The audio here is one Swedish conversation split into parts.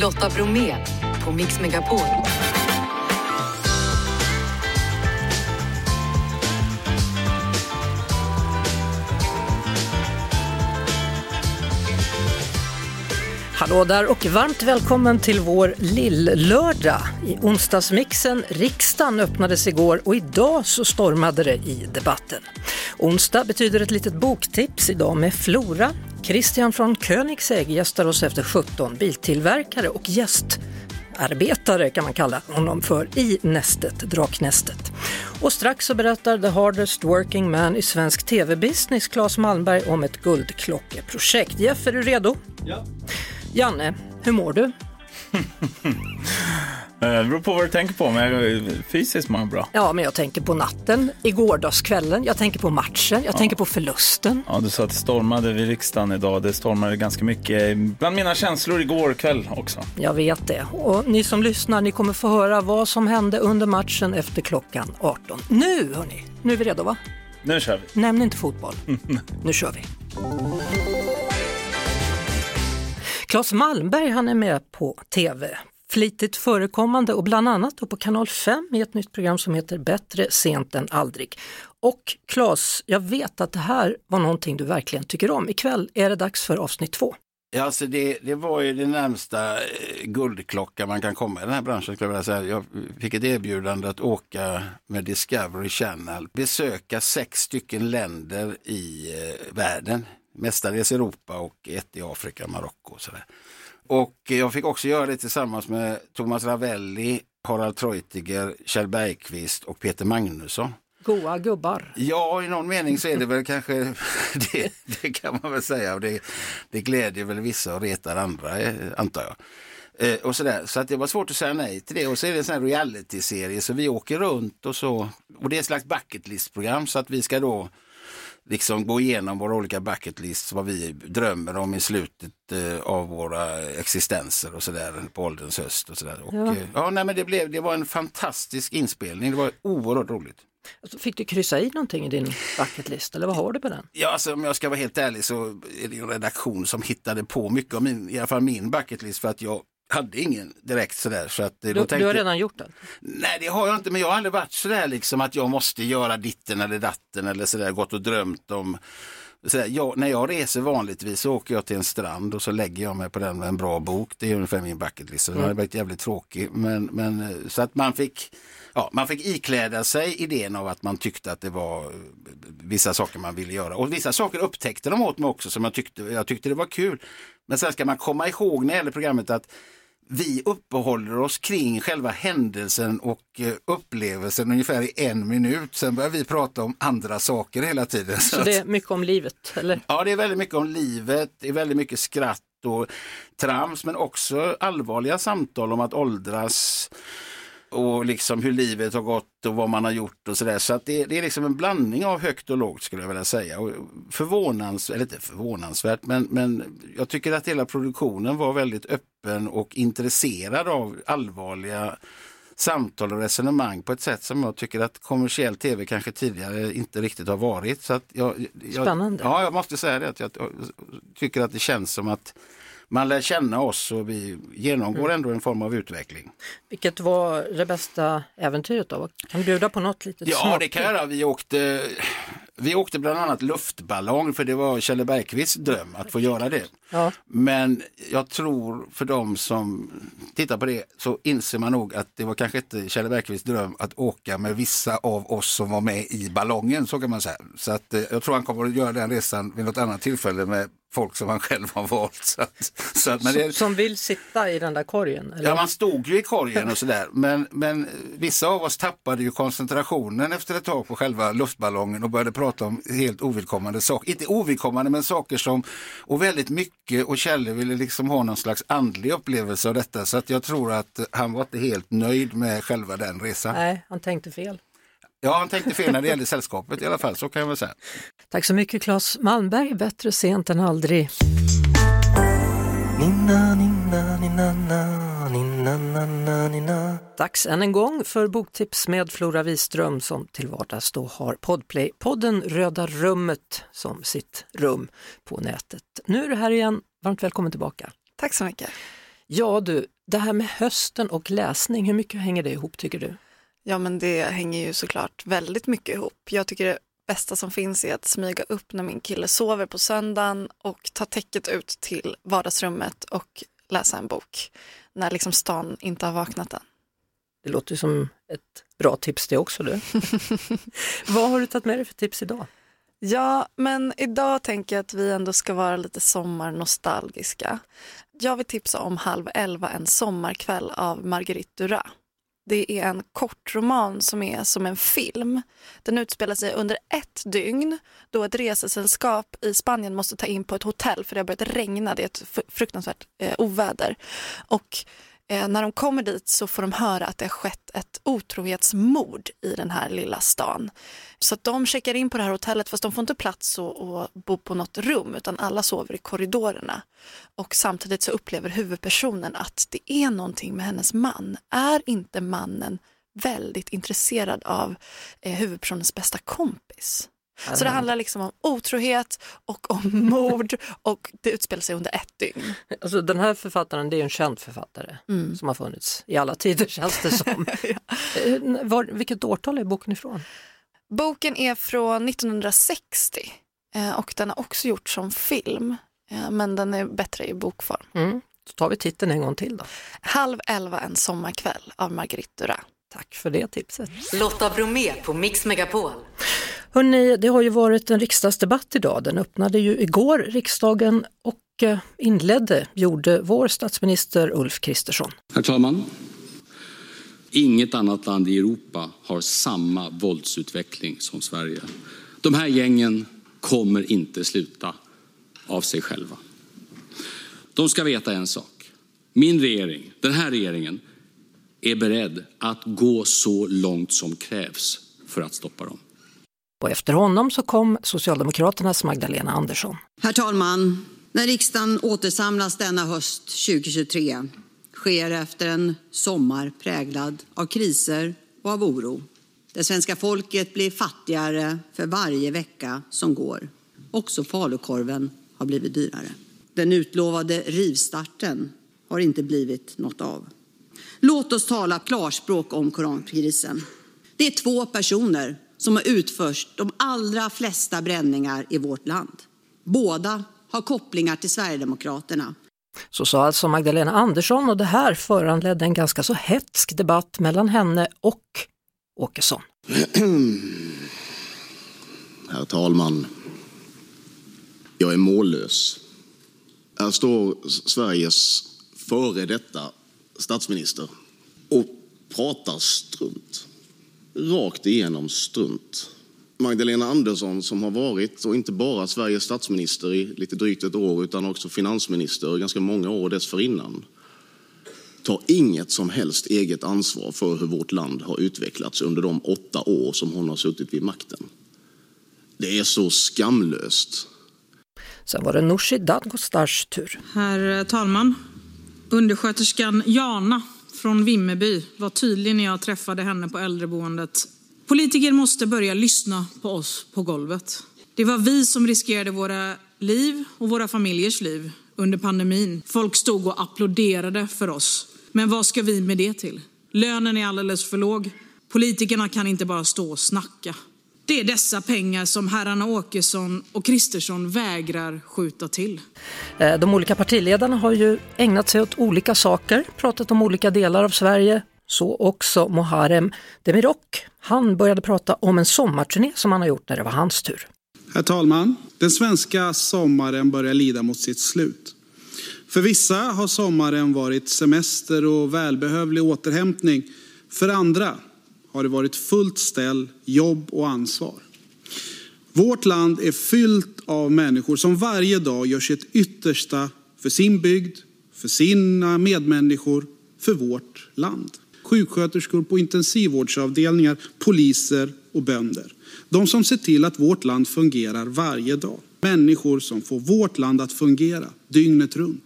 Lotta Bromé på Mix Megapol. Hallå där och varmt välkommen till vår lill-lördag. I onsdagsmixen Riksdagen öppnades igår och idag så stormade det i debatten. Onsdag betyder ett litet boktips idag med Flora. Christian från Koenigsegg gästar oss efter 17 biltillverkare och gästarbetare kan man kalla honom för i nästet, Draknästet. Och strax så berättar the hardest working man i svensk tv-business, Claes Malmberg, om ett guldklockeprojekt. Jeff, är du redo? Ja. Janne, hur mår du? Det beror på vad du tänker på, men fysiskt mår jag bra. Ja, men jag tänker på natten, igårdagskvällen, jag tänker på matchen, jag tänker på förlusten. Ja, du sa att det stormade vid riksdagen idag. Det stormade ganska mycket bland mina känslor igår kväll också. Jag vet det. Och ni som lyssnar, ni kommer få höra vad som hände under matchen efter klockan 18. Nu, hörni, nu är vi redo va? Nu kör vi. Nämn inte fotboll. nu kör vi. Claes Malmberg han är med på TV. Flitigt förekommande och bland annat på kanal 5 i ett nytt program som heter Bättre sent än aldrig. Och Claes, jag vet att det här var någonting du verkligen tycker om. Ikväll är det dags för avsnitt två. Ja, alltså det, det var ju det närmsta eh, guldklocka man kan komma i den här branschen. Skulle jag, vilja säga. jag fick ett erbjudande att åka med Discovery Channel, besöka sex stycken länder i eh, världen, mestadels Europa och ett i Afrika, Marocko och sådär. Och jag fick också göra det tillsammans med Thomas Ravelli, Harald Treutiger, Kjell Bergqvist och Peter Magnusson. Goa gubbar. Ja, i någon mening så är det väl kanske det, det kan man väl säga. Och det, det glädjer väl vissa och retar andra, eh, antar jag. Eh, och sådär. Så att det var svårt att säga nej till det. Och så är det en sån här reality-serie så vi åker runt och så. Och det är ett slags bucket list-program så att vi ska då liksom gå igenom våra olika bucket lists, vad vi drömmer om i slutet eh, av våra existenser och sådär på ålderns höst. Och sådär. Och, Ja. eh, ja, nej, men det, blev, det var en fantastisk inspelning, det var oerhört roligt. Alltså, Fick du kryssa i någonting i din bucketlist eller vad har du på den? Ja, alltså, om jag ska vara helt ärlig så är det en redaktion som hittade på mycket av min, i alla fall min bucketlist för att jag hade ingen direkt sådär. Så att, eh, Du, tänkte, du har redan gjort det? Nej, det har jag inte, men jag har aldrig varit sådär liksom att jag måste göra ditten eller datten eller sådär, gått och drömt om Sådär, jag, när jag reser vanligtvis så åker jag till en strand och så lägger jag mig på den med en bra bok. Det är ungefär min bucketlist. Så Den har varit jävligt tråkig. Men, men, eh, så att man fick, ja, man fick ikläda sig idén av att man tyckte att det var eh, vissa saker man ville göra. Och vissa saker upptäckte de åt mig också som jag tyckte, jag tyckte det var kul. Men sen ska man komma ihåg när det gäller programmet att vi uppehåller oss kring själva händelsen och eh, upplevelsen ungefär i en minut. Sen börjar vi prata om andra saker hela tiden. Så det är mycket om livet, eller? Ja, det är väldigt mycket om livet, det är väldigt mycket skratt och trams, men också allvarliga samtal om att åldras och liksom hur livet har gått och vad man har gjort och sådär. Så att det, det är liksom en blandning av högt och lågt skulle jag vilja säga. Och förvånansvärt, eller inte förvånansvärt, men, men jag tycker att hela produktionen var väldigt öppen och intresserad av allvarliga samtal och resonemang på ett sätt som jag tycker att kommersiell tv kanske tidigare inte riktigt har varit. Så att jag, jag, Spännande. Ja, jag måste säga det. Att jag tycker att det känns som att man lär känna oss och vi genomgår Mm. ändå en form av utveckling. Vilket var det bästa äventyret då? Kan du bjuda på något litet Ja, smakprov? det kan jag göra. Vi åkte, vi åkte bland annat luftballong för det var Kjell Bergqvists dröm att få göra det. Ja. Men jag tror för de som tittar på det så inser man nog att det var kanske inte Kjell Bergqvists dröm att åka med vissa av oss som var med i ballongen, så kan man säga. Så att, eh, jag tror han kommer att göra den resan vid något annat tillfälle med folk som han själv har valt. Så att, så att, det, Som vill sitta i den där korgen? Eller? Ja, man stod ju i korgen och sådär. Men, men vissa av oss tappade ju koncentrationen efter ett tag på själva luftballongen och började prata om helt ovidkommande saker. Inte ovidkommande, men saker som, och väldigt mycket. Och Kjelle ville liksom ha någon slags andlig upplevelse av detta. Så att jag tror att han var inte helt nöjd med själva den resan. Nej, han tänkte fel. Ja, han tänkte fel när det gällde sällskapet i alla fall, så kan jag väl säga. Tack så mycket Claes Malmberg, bättre sent än aldrig. Nina, nina, nina, na, nina, na, na, nina. Dags än en gång för boktips med Flora Wiström som till vardags då har Podplay-podden Röda rummet som sitt rum på nätet. Nu är du här igen, varmt välkommen tillbaka. Tack så mycket. Ja du, det här med hösten och läsning, hur mycket hänger det ihop tycker du? Ja men det hänger ju såklart väldigt mycket ihop. Jag tycker det bästa som finns är att smyga upp när min kille sover på söndagen och ta täcket ut till vardagsrummet och läsa en bok när liksom stan inte har vaknat än. Det låter som ett bra tips det också du. Vad har du tagit med dig för tips idag? Ja, men idag tänker jag att vi ändå ska vara lite sommarnostalgiska. Jag vill tipsa om Halv elva en sommarkväll av Marguerite Duras. Det är en kortroman som är som en film. Den utspelar sig under ett dygn då ett resesällskap i Spanien måste ta in på ett hotell för det har börjat regna, det är ett fruktansvärt eh, oväder. Och Eh, när de kommer dit så får de höra att det har skett ett otrohetsmord i den här lilla stan. Så att de checkar in på det här hotellet fast de får inte plats att bo på något rum utan alla sover i korridorerna. Och samtidigt så upplever huvudpersonen att det är någonting med hennes man. Är inte mannen väldigt intresserad av eh, huvudpersonens bästa kompis? Så det handlar liksom om otrohet och om mord och det utspelar sig under ett dygn. Alltså den här författaren det är en känd författare mm. som har funnits i alla tider känns det som. ja. Eh, var, vilket årtal är boken ifrån? Boken är från 1960 eh, och den har också gjorts som film eh, men den är bättre i bokform. Mm. Då tar vi titeln en gång till då. Halv elva en sommarkväll av Marguerite Duras. Tack för det tipset. Lotta Bromé på Mix Megapol. Hörrni, det har ju varit en riksdagsdebatt idag. Den öppnade ju igår riksdagen och eh, inledde gjorde vår statsminister Ulf Kristersson. Herr talman! Inget annat land i Europa har samma våldsutveckling som Sverige. De här gängen kommer inte sluta av sig själva. De ska veta en sak. Min regering, den här regeringen, är beredd att gå så långt som krävs för att stoppa dem. Och efter honom så kom Socialdemokraternas Magdalena Andersson. Herr talman! När riksdagen återsamlas denna höst 2023 sker efter en sommar präglad av kriser och av oro. Det svenska folket blir fattigare för varje vecka som går. Också falukorven har blivit dyrare. Den utlovade rivstarten har inte blivit något av. Låt oss tala klarspråk om korankrisen. Det är två personer som har utfört de allra flesta bränningar i vårt land. Båda har kopplingar till Sverigedemokraterna. Så sa alltså Magdalena Andersson och det här föranledde en ganska så hetsk debatt mellan henne och Åkesson. Herr talman. Jag är mållös. Här står Sveriges före detta statsminister och pratar strunt rakt igenom strunt. Magdalena Andersson som har varit, och inte bara Sveriges statsminister i lite drygt ett år, utan också finansminister i ganska många år dessförinnan, tar inget som helst eget ansvar för hur vårt land har utvecklats under de åtta år som hon har suttit vid makten. Det är så skamlöst. Sen var det Nooshi Dadgostars tur. Herr talman. Undersköterskan Jana från Vimmerby var tydlig när jag träffade henne på äldreboendet. Politiker måste börja lyssna på oss på golvet. Det var vi som riskerade våra liv och våra familjers liv under pandemin. Folk stod och applåderade för oss. Men vad ska vi med det till? Lönen är alldeles för låg. Politikerna kan inte bara stå och snacka. Det är dessa pengar som herrarna Åkesson och Kristersson vägrar skjuta till. Eh, de olika partiledarna har ju ägnat sig åt olika saker, pratat om olika delar av Sverige. Så också Muharrem Demirok. Han började prata om en sommarturné som han har gjort när det var hans tur. Herr talman! Den svenska sommaren börjar lida mot sitt slut. För vissa har sommaren varit semester och välbehövlig återhämtning. För andra har det varit fullt ställ, jobb och ansvar. Vårt land är fyllt av människor som varje dag gör sitt yttersta för sin bygd, för sina medmänniskor, för vårt land. Sjuksköterskor på intensivvårdsavdelningar, poliser och bönder. De som ser till att vårt land fungerar varje dag. Människor som får vårt land att fungera dygnet runt.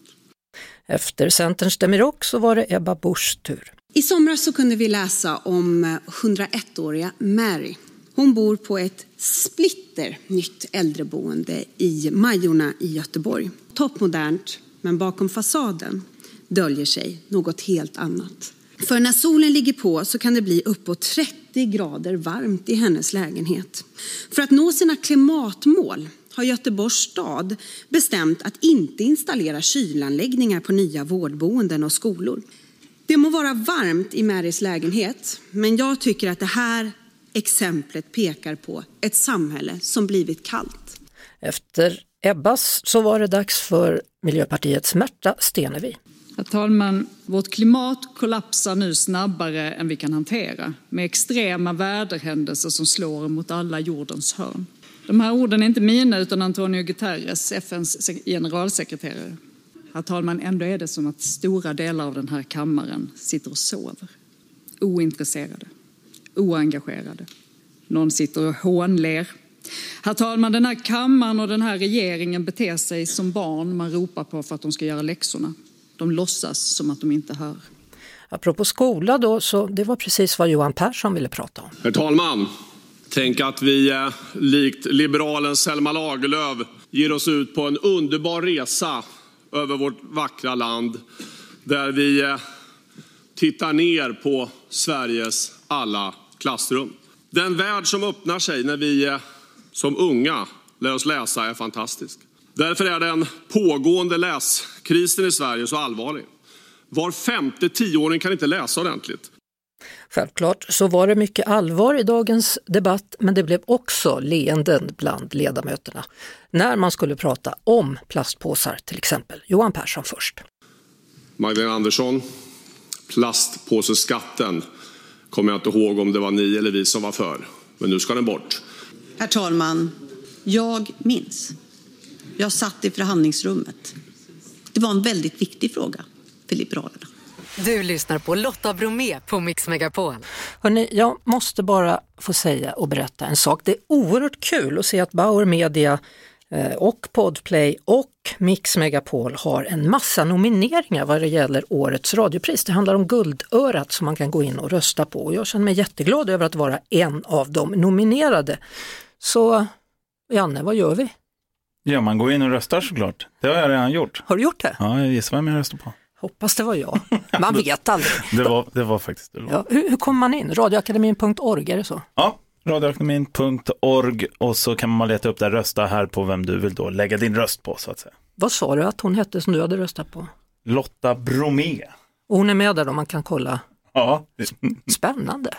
Efter Centerns Demirok så var det Ebba Buschs tur. I somras så kunde vi läsa om eh, 101-åriga Mary. Hon bor på ett splitter nytt äldreboende i Majorna i Göteborg. Toppmodernt, men bakom fasaden döljer sig något helt annat. För när solen ligger på så kan det bli uppåt 30 grader varmt i hennes lägenhet. För att nå sina klimatmål har Göteborgs stad bestämt att inte installera kylanläggningar på nya vårdboenden och skolor. Det må vara varmt i Marys lägenhet, men jag tycker att det här exemplet pekar på ett samhälle som blivit kallt. Efter Ebbas så var det dags för Miljöpartiets Märta Stenevi. Herr talman, vårt klimat kollapsar nu snabbare än vi kan hantera med extrema väderhändelser som slår mot alla jordens hörn. De här orden är inte mina utan Antonio Guterres, FNs generalsekreterare. Herr talman, ändå är det som att stora delar av den här kammaren sitter och sover. Ointresserade, oengagerade. Någon sitter och hånler. Herr talman, den här kammaren och den här regeringen beter sig som barn man ropar på för att de ska göra läxorna. De låtsas som att de inte hör. Apropå skola då, så det var precis vad Johan Persson ville prata om. Herr talman, tänk att vi eh, likt liberalen Selma Lagerlöf ger oss ut på en underbar resa över vårt vackra land där vi eh, tittar ner på Sveriges alla klassrum. Den värld som öppnar sig när vi eh, som unga lär oss läsa är fantastisk. Därför är den pågående läskrisen i Sverige så allvarlig. Var femte tioåring kan inte läsa ordentligt. Självklart så var det mycket allvar i dagens debatt men det blev också leenden bland ledamöterna när man skulle prata om plastpåsar till exempel. Johan Persson först. Magdalena Andersson, plastpåseskatten kommer jag inte ihåg om det var ni eller vi som var för, men nu ska den bort. Herr talman, jag minns. Jag satt i förhandlingsrummet. Det var en väldigt viktig fråga för Liberalerna. Du lyssnar på Lotta Bromé på Mix Megapol. Hörrni, jag måste bara få säga och berätta en sak. Det är oerhört kul att se att Bauer Media eh, och Podplay och Mix Megapol har en massa nomineringar vad det gäller årets radiopris. Det handlar om Guldörat som man kan gå in och rösta på och jag känner mig jätteglad över att vara en av de nominerade. Så Janne, vad gör vi? Ja, man går in och röstar såklart. Det har jag redan gjort. Har du gjort det? Ja, jag gissar vem jag röstar på. Hoppas det var jag. Man vet aldrig. Det var, det var faktiskt det. Ja, hur, hur kommer man in? Radioakademin.org, är det så? Ja, radioakademin.org och så kan man leta upp där, rösta här på vem du vill då lägga din röst på så att säga. Vad sa du att hon hette som du hade röstat på? Lotta Bromé. Och hon är med där då, man kan kolla. Ja. Spännande.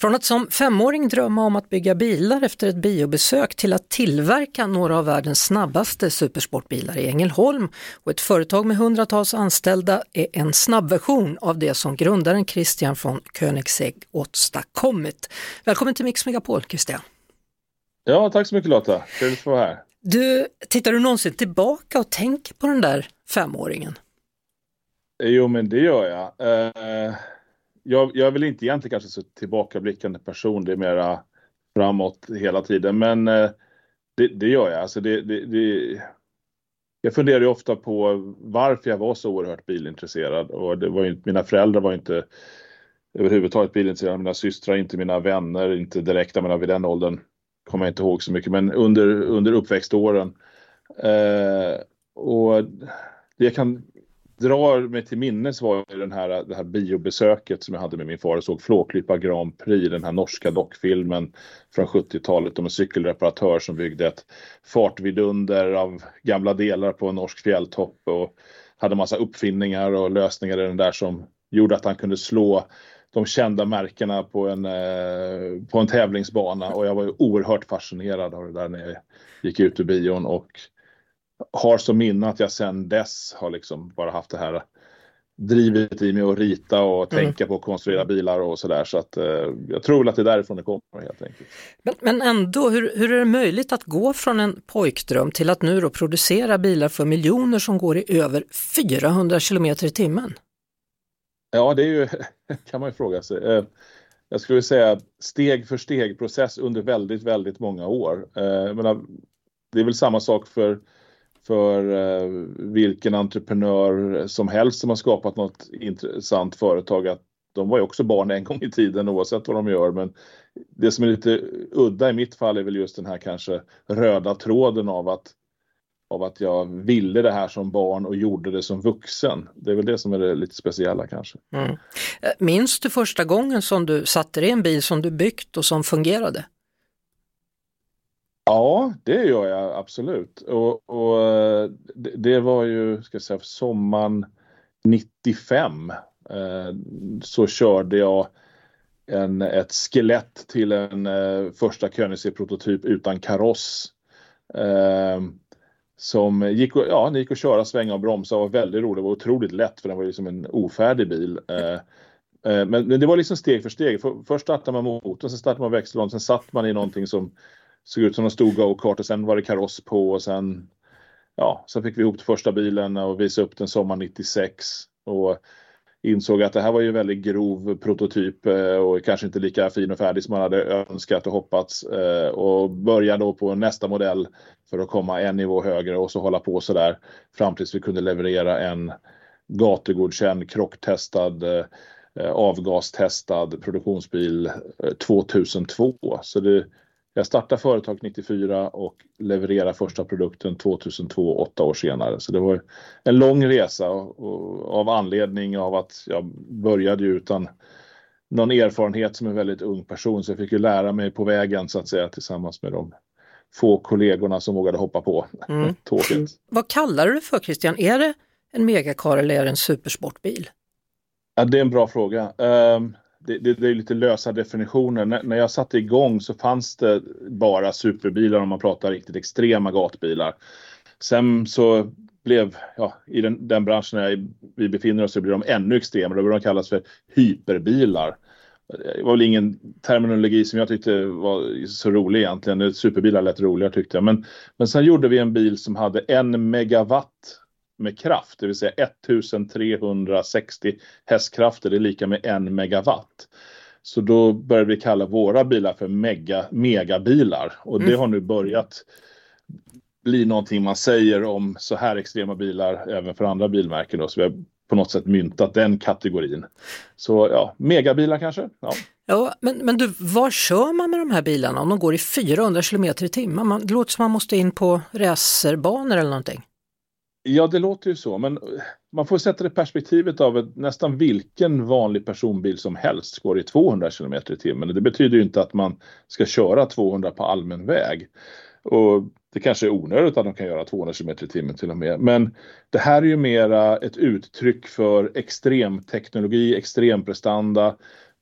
Från att som femåring drömma om att bygga bilar efter ett biobesök till att tillverka några av världens snabbaste supersportbilar i Ängelholm och ett företag med hundratals anställda är en snabbversion av det som grundaren Christian von Koenigsegg åstadkommit. Välkommen till Mix Megapol Christian! Ja, tack så mycket Lotta, trevligt att få vara här. Du, tittar du någonsin tillbaka och tänker på den där femåringen? Jo, men det gör jag. Uh jag, jag är väl inte egentligen kanske så tillbakablickande person, det är mera framåt hela tiden. Men eh, det, det gör jag. Alltså det, det, det, jag funderar ju ofta på varför jag var så oerhört bilintresserad. Och det var ju, mina föräldrar var inte överhuvudtaget bilintresserade. Mina systrar, inte mina vänner, inte direkt. Jag menar, vid den åldern kommer jag inte ihåg så mycket. Men under, under uppväxtåren. Eh, och det jag kan drar mig till minnes var ju den här, det här biobesöket som jag hade med min far. Och såg Flåklippa Grand Prix, den här norska dockfilmen från 70-talet om en cykelreparatör som byggde ett fartvidunder av gamla delar på en norsk fjälltopp och hade massa uppfinningar och lösningar i den där som gjorde att han kunde slå de kända märkena på en, eh, på en tävlingsbana. Och jag var ju oerhört fascinerad av det där när jag gick ut ur bion och har som minne att jag sedan dess har liksom bara haft det här drivet i mig att rita och mm. tänka på att konstruera bilar och sådär. Så att eh, jag tror att det är därifrån det kommer helt enkelt. Men, men ändå, hur, hur är det möjligt att gå från en pojkdröm till att nu då producera bilar för miljoner som går i över 400 kilometer i timmen? Ja, det är ju, kan man ju fråga sig. Eh, jag skulle säga steg för steg process under väldigt, väldigt många år. Eh, menar, det är väl samma sak för för eh, vilken entreprenör som helst som har skapat något intressant företag att de var ju också barn en gång i tiden oavsett vad de gör men det som är lite udda i mitt fall är väl just den här kanske röda tråden av att av att jag ville det här som barn och gjorde det som vuxen. Det är väl det som är det lite speciella kanske. Mm. Eh, minns du första gången som du satte dig i en bil som du byggt och som fungerade? Ja, det gör jag absolut. Och, och eh, det, det, var ju, ska jag säga, sommaren 95 eh, så körde jag en, ett skelett till en eh, första Koenigsegg-prototyp utan kaross. Eh, som gick, ja, gick att köra, svänga och bromsa och var väldigt roligt. Det var otroligt lätt för den var ju liksom en ofärdig bil. Eh, eh men, men, det var liksom steg för steg. För, först startade man motorn, sen startade man växellådan, sen satt man i någonting som såg ut som en stor go-kart och sen var det kaross på och sen ja, sen fick vi ihop första bilen och visade upp den sommar 96 och insåg att det här var ju en väldigt grov prototyp eh, och kanske inte lika fin och färdig som man hade önskat och hoppats eh, och började då på nästa modell för att komma en nivå högre och så hålla på så där fram tills vi kunde leverera en gatugodkänd, krocktestad, eh, avgastestad produktionsbil 2002. Så det, jag startade företaget 94 och levererade första produkten 2002, åtta år senare. Så det var en lång resa av anledning av att jag började utan någon erfarenhet som en väldigt ung person. Så jag fick ju lära mig på vägen så att säga tillsammans med de få kollegorna som vågade hoppa på mm. tåget. Vad kallar du det för Christian? Är det en megakar eller är det en supersportbil? Ja, det är en bra fråga. Um, det, det, det, är lite lösa definitioner. När, när jag satte igång så fanns det bara superbilar om man pratar riktigt extrema gatbilar. Sen så blev, ja, i den, den branschen jag, vi befinner oss så blir de ännu extremare. Då började de kallas för hyperbilar. Det var väl ingen terminologi som jag tyckte var så rolig egentligen. Superbilar lät roligare tyckte jag. Men, men sen gjorde vi en bil som hade en megawatt med kraft, det vill säga 1360 hästkrafter, det är lika med en megawatt. Så då började vi kalla våra bilar för mega, megabilar och det mm. har nu börjat bli någonting man säger om så här extrema bilar även för andra bilmärken. Då. Så vi har på något sätt myntat den kategorin. Så ja, megabilar kanske. Ja. Ja, men, men du, var kör man med de här bilarna om de går i 400 km i timmen? det låter som man måste in på racerbanor eller någonting. Ja, det låter ju så, men eh, man får sätta det perspektivet av att nästan vilken vanlig personbil som helst går i 200 km i timmen. Det betyder ju inte att man ska köra 200 på allmän väg. Och det kanske är onödigt att de kan göra 200 km i timmen till och med. Men det här är ju mera ett uttryck för extremteknologi, extremprestanda,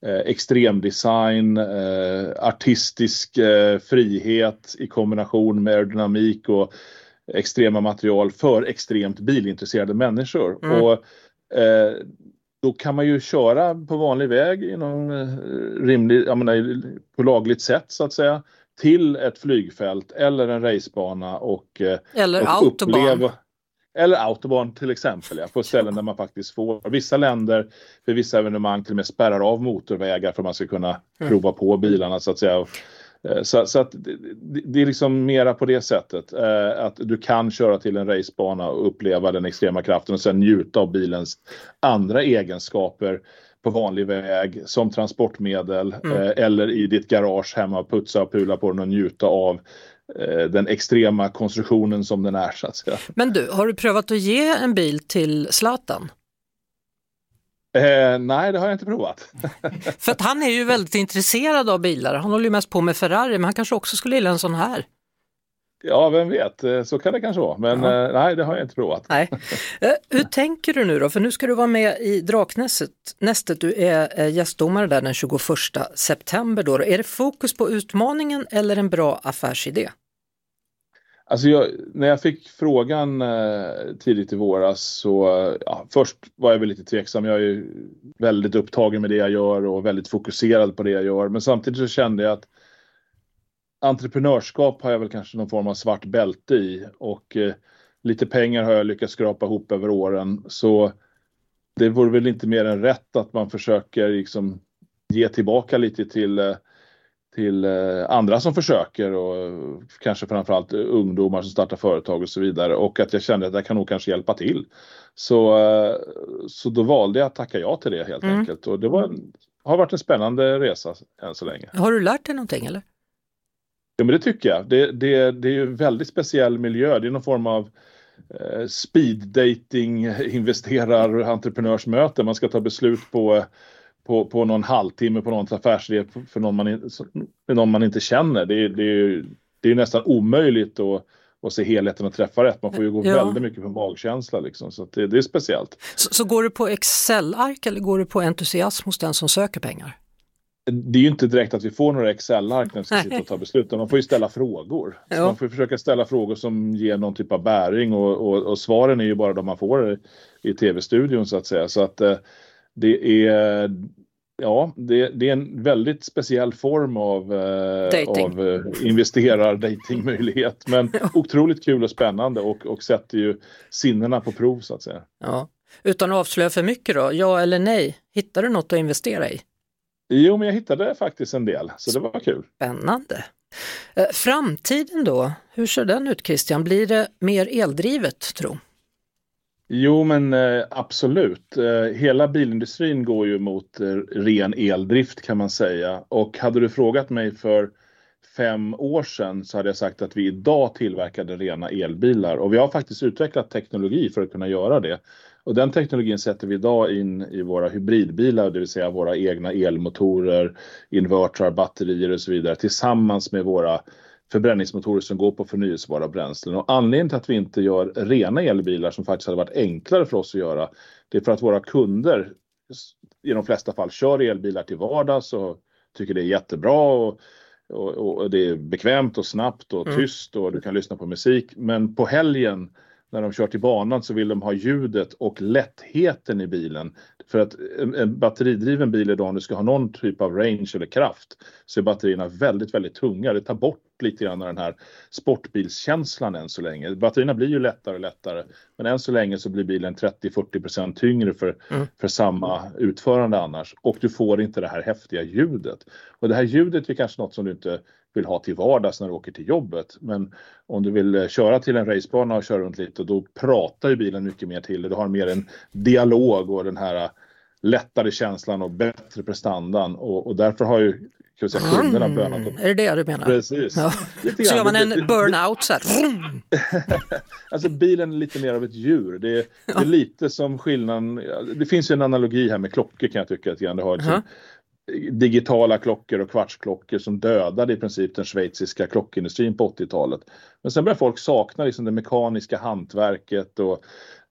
eh, extremdesign, eh, artistisk eh, frihet i kombination med aerodynamik och extrema material för extremt bilintresserade människor. Mm. Och, eh, då kan man ju köra på vanlig väg inom eh, rimlig, jag menar, på lagligt sätt så att säga till ett flygfält eller en racebana och, eh, eller och autobahn. Uppleva, eller autobahn till exempel, ja, på ställen där man faktiskt får. Vissa länder för vissa evenemang till och med spärrar av motorvägar för att man ska kunna mm. prova på bilarna så att säga. Eh, så, så att det, det, är liksom mera på det sättet. Eh, att du kan köra till en racebana och uppleva den extrema kraften och sen njuta av bilens andra egenskaper på vanlig väg som transportmedel mm. eh, eller i ditt garage hemma och putsa och pula på den och njuta av eh, den extrema konstruktionen som den är så att säga. Men du, har du prövat att ge en bil till Zlatan? Eh, nej, det har jag inte provat. För att han är ju väldigt intresserad av bilar. Han håller ju mest på med Ferrari, men han kanske också skulle gilla en sån här. Ja, vem vet, eh, så kan det kanske vara. Men ja. eh, nej, det har jag inte provat. Nej. Eh, hur tänker du nu då? För nu ska du vara med i Draknästet. Nästet, du är gästdomare där den 21 september. Då. Är det fokus på utmaningen eller en bra affärsidé? Alltså jag, när jag fick frågan eh, tidigt i våras så ja, först var jag väl lite tveksam. Jag är väldigt upptagen med det jag gör och väldigt fokuserad på det jag gör. Men samtidigt så kände jag att entreprenörskap har jag väl kanske någon form av svart bälte i och eh, lite pengar har jag lyckats skrapa ihop över åren. Så det vore väl inte mer än rätt att man försöker liksom ge tillbaka lite till eh, till eh, andra som försöker och kanske framförallt ungdomar som startar företag och så vidare och att jag kände att jag kan nog kanske hjälpa till. Så, eh, så då valde jag att tacka ja till det helt mm. enkelt och det var har varit en spännande resa än så länge. Har du lärt dig någonting eller? Ja, men det tycker jag. Det, det, det är ju en väldigt speciell miljö. Det är någon form av eh, speed dating investerar entreprenörsmöte. Man ska ta beslut på, på, på någon halvtimme på någon affärsidé för någon man, någon man inte känner. Det, det, är ju- det är nästan omöjligt att, att se helheten och träffa rätt. Man får ju gå Ja. väldigt mycket på magkänsla liksom. Så det, det är speciellt. Så, så går du på Excel-ark eller går du på entusiasm hos den som söker pengar? det är ju inte direkt att vi får några Excel-ark när vi ska Nej. sitta och ta beslut, man får ju ställa frågor. Ja. man får ju försöka ställa frågor som ger någon typ av bäring och, och, och svaren är ju bara de man får i, i tv-studion så att säga. Så att eh, det är Ja, det, det är en väldigt speciell form av, eh, av eh, investerar-datingmöjlighet. Men otroligt kul och spännande och, och sätter ju sinnena på prov så att säga. Ja. Utan att avslöja för mycket då, ja eller nej, hittar du något att investera i? Jo, men jag hittade faktiskt en del, så det var kul. Spännande. Eh, Framtiden då, hur ser den ut Christian? Blir det mer eldrivet tro? Jo, men eh, absolut. Eh, hela bilindustrin går ju mot eh, ren eldrift kan man säga. Och hade du frågat mig för fem år sedan så hade jag sagt att vi idag tillverkade rena elbilar. Och vi har faktiskt utvecklat teknologi för att kunna göra det. Och den teknologin sätter vi idag in i våra hybridbilar, det vill säga våra egna elmotorer, invertrar, batterier och så vidare tillsammans med våra förbränningsmotorer som går på förnyelsebara bränslen. Och anledningen till att vi inte gör rena elbilar som faktiskt hade varit enklare för oss att göra, det är för att våra kunder i de flesta fall kör elbilar till vardags och tycker det är jättebra och, och, och det är bekvämt och snabbt och Mm. tyst och du kan lyssna på musik. Men på helgen när de kör till banan så vill de ha ljudet och lättheten i bilen. För att en, en batteridriven bil idag, om du ska ha någon typ av range eller kraft, så är batterierna väldigt, väldigt tunga. Det tar bort lite grann av den här sportbilskänslan än så länge. Batterierna blir ju lättare och lättare, men än så länge så blir bilen 30-40% tyngre för, Mm. för samma utförande annars. Och du får inte det här häftiga ljudet. Och det här ljudet är kanske något som du inte vill ha till vardags när du åker till jobbet. Men om du vill eh, köra till en racebana och köra runt lite, då pratar ju bilen mycket mer till dig. Du har mer en dialog och den här eh, lättare känslan och bättre prestandan. Och, och därför har ju kan säga, kunderna bönat upp. Är det det du menar? Precis. Ja. Så gör man en burnout så här. Alltså bilen är lite mer av ett djur. Det är, det är lite som skillnaden. Det finns ju en analogi här med klockor kan jag tycka. Att det har liksom Jaha. Digitala klockor och kvartsklockor som dödade i princip den schweiziska klockindustrin på 80-talet. Men sen börjar folk sakna liksom det mekaniska hantverket och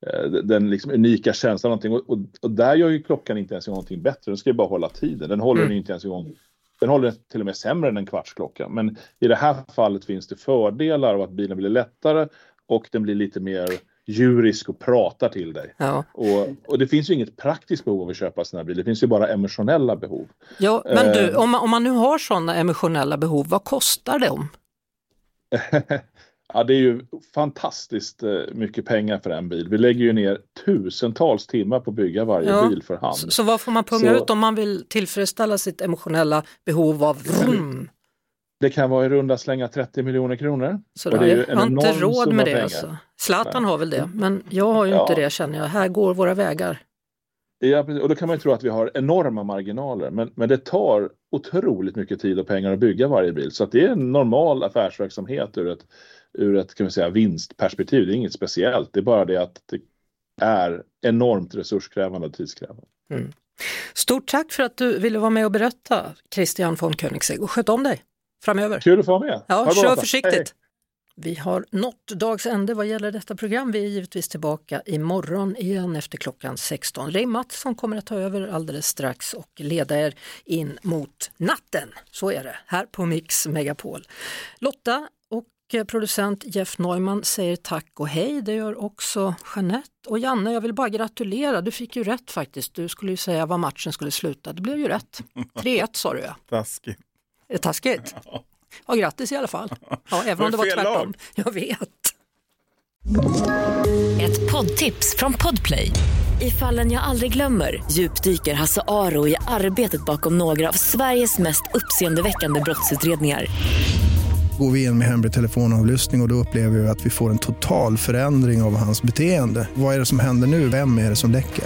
eh, den liksom unika känslan. Någonting. Och, och, och där gör ju klockan inte ens någonting bättre. Den ska ju bara hålla tiden. Den håller Mm. den inte ens igång. Den håller till och med sämre än en kvartsklocka. Men i det här fallet finns det fördelar av att bilen blir lättare och den blir lite mer djurisk och pratar till dig. Ja. Och, och det finns ju inget praktiskt behov av att köpa en sån här bil. Det finns ju bara emotionella behov. Ja, men du, Eh. om man, om man nu har sådana emotionella behov, vad kostar de? Ja, det är ju fantastiskt eh, mycket pengar för en bil. Vi lägger ju ner tusentals timmar på att bygga varje Ja. bil för hand. Så, så vad får man punga Så- ut om man vill tillfredsställa sitt emotionella behov av vroom? Det kan vara i runda slänga 30 miljoner kronor. Så Och det är ju jag har inte råd med det pengar. alltså. Zlatan Nej. har väl det, men jag har ju inte Ja. det känner jag. Här går våra vägar. Ja, och då kan man ju tro att vi har enorma marginaler. Men, men det tar otroligt mycket tid och pengar att bygga varje bil. Så att det är en normal affärsverksamhet ur ett, ur ett kan vi säga, vinstperspektiv. Det är inget speciellt. Det är bara det att det är enormt resurskrävande och tidskrävande. Mm. Stort tack för att du ville vara med och berätta, Christian von Koenigsegg, och sköt om dig framöver. Kul att få vara med. Ha Ja, bra, kör försiktigt. Hej, Vi har nått dags ände vad gäller detta program. Vi är givetvis tillbaka imorgon igen efter klockan 16. Ray Mattsson kommer att ta över alldeles strax och leda er in mot natten. Så är det, här på Mix Megapol. Lotta och producent Jeff Neumann säger tack och hej. Det gör också Jeanette. Och Janne, jag vill bara gratulera. Du fick ju rätt faktiskt. Du skulle ju säga vad matchen skulle sluta. Det blev ju rätt. 3-1 sa du ja. Taskigt. Är det taskigt? Ja, grattis i alla fall. Ja, även om det var tvärtom. lag. Jag vet. Ett poddtips från Podplay. I fallen jag aldrig glömmer djupdyker Hasse Aro i arbetet bakom några av Sveriges mest uppseendeväckande brottsutredningar. Går vi in med hemlig telefonavlyssning och, och då upplever vi att vi får en total förändring av hans beteende. Vad är det som händer nu? Vem är det som läcker?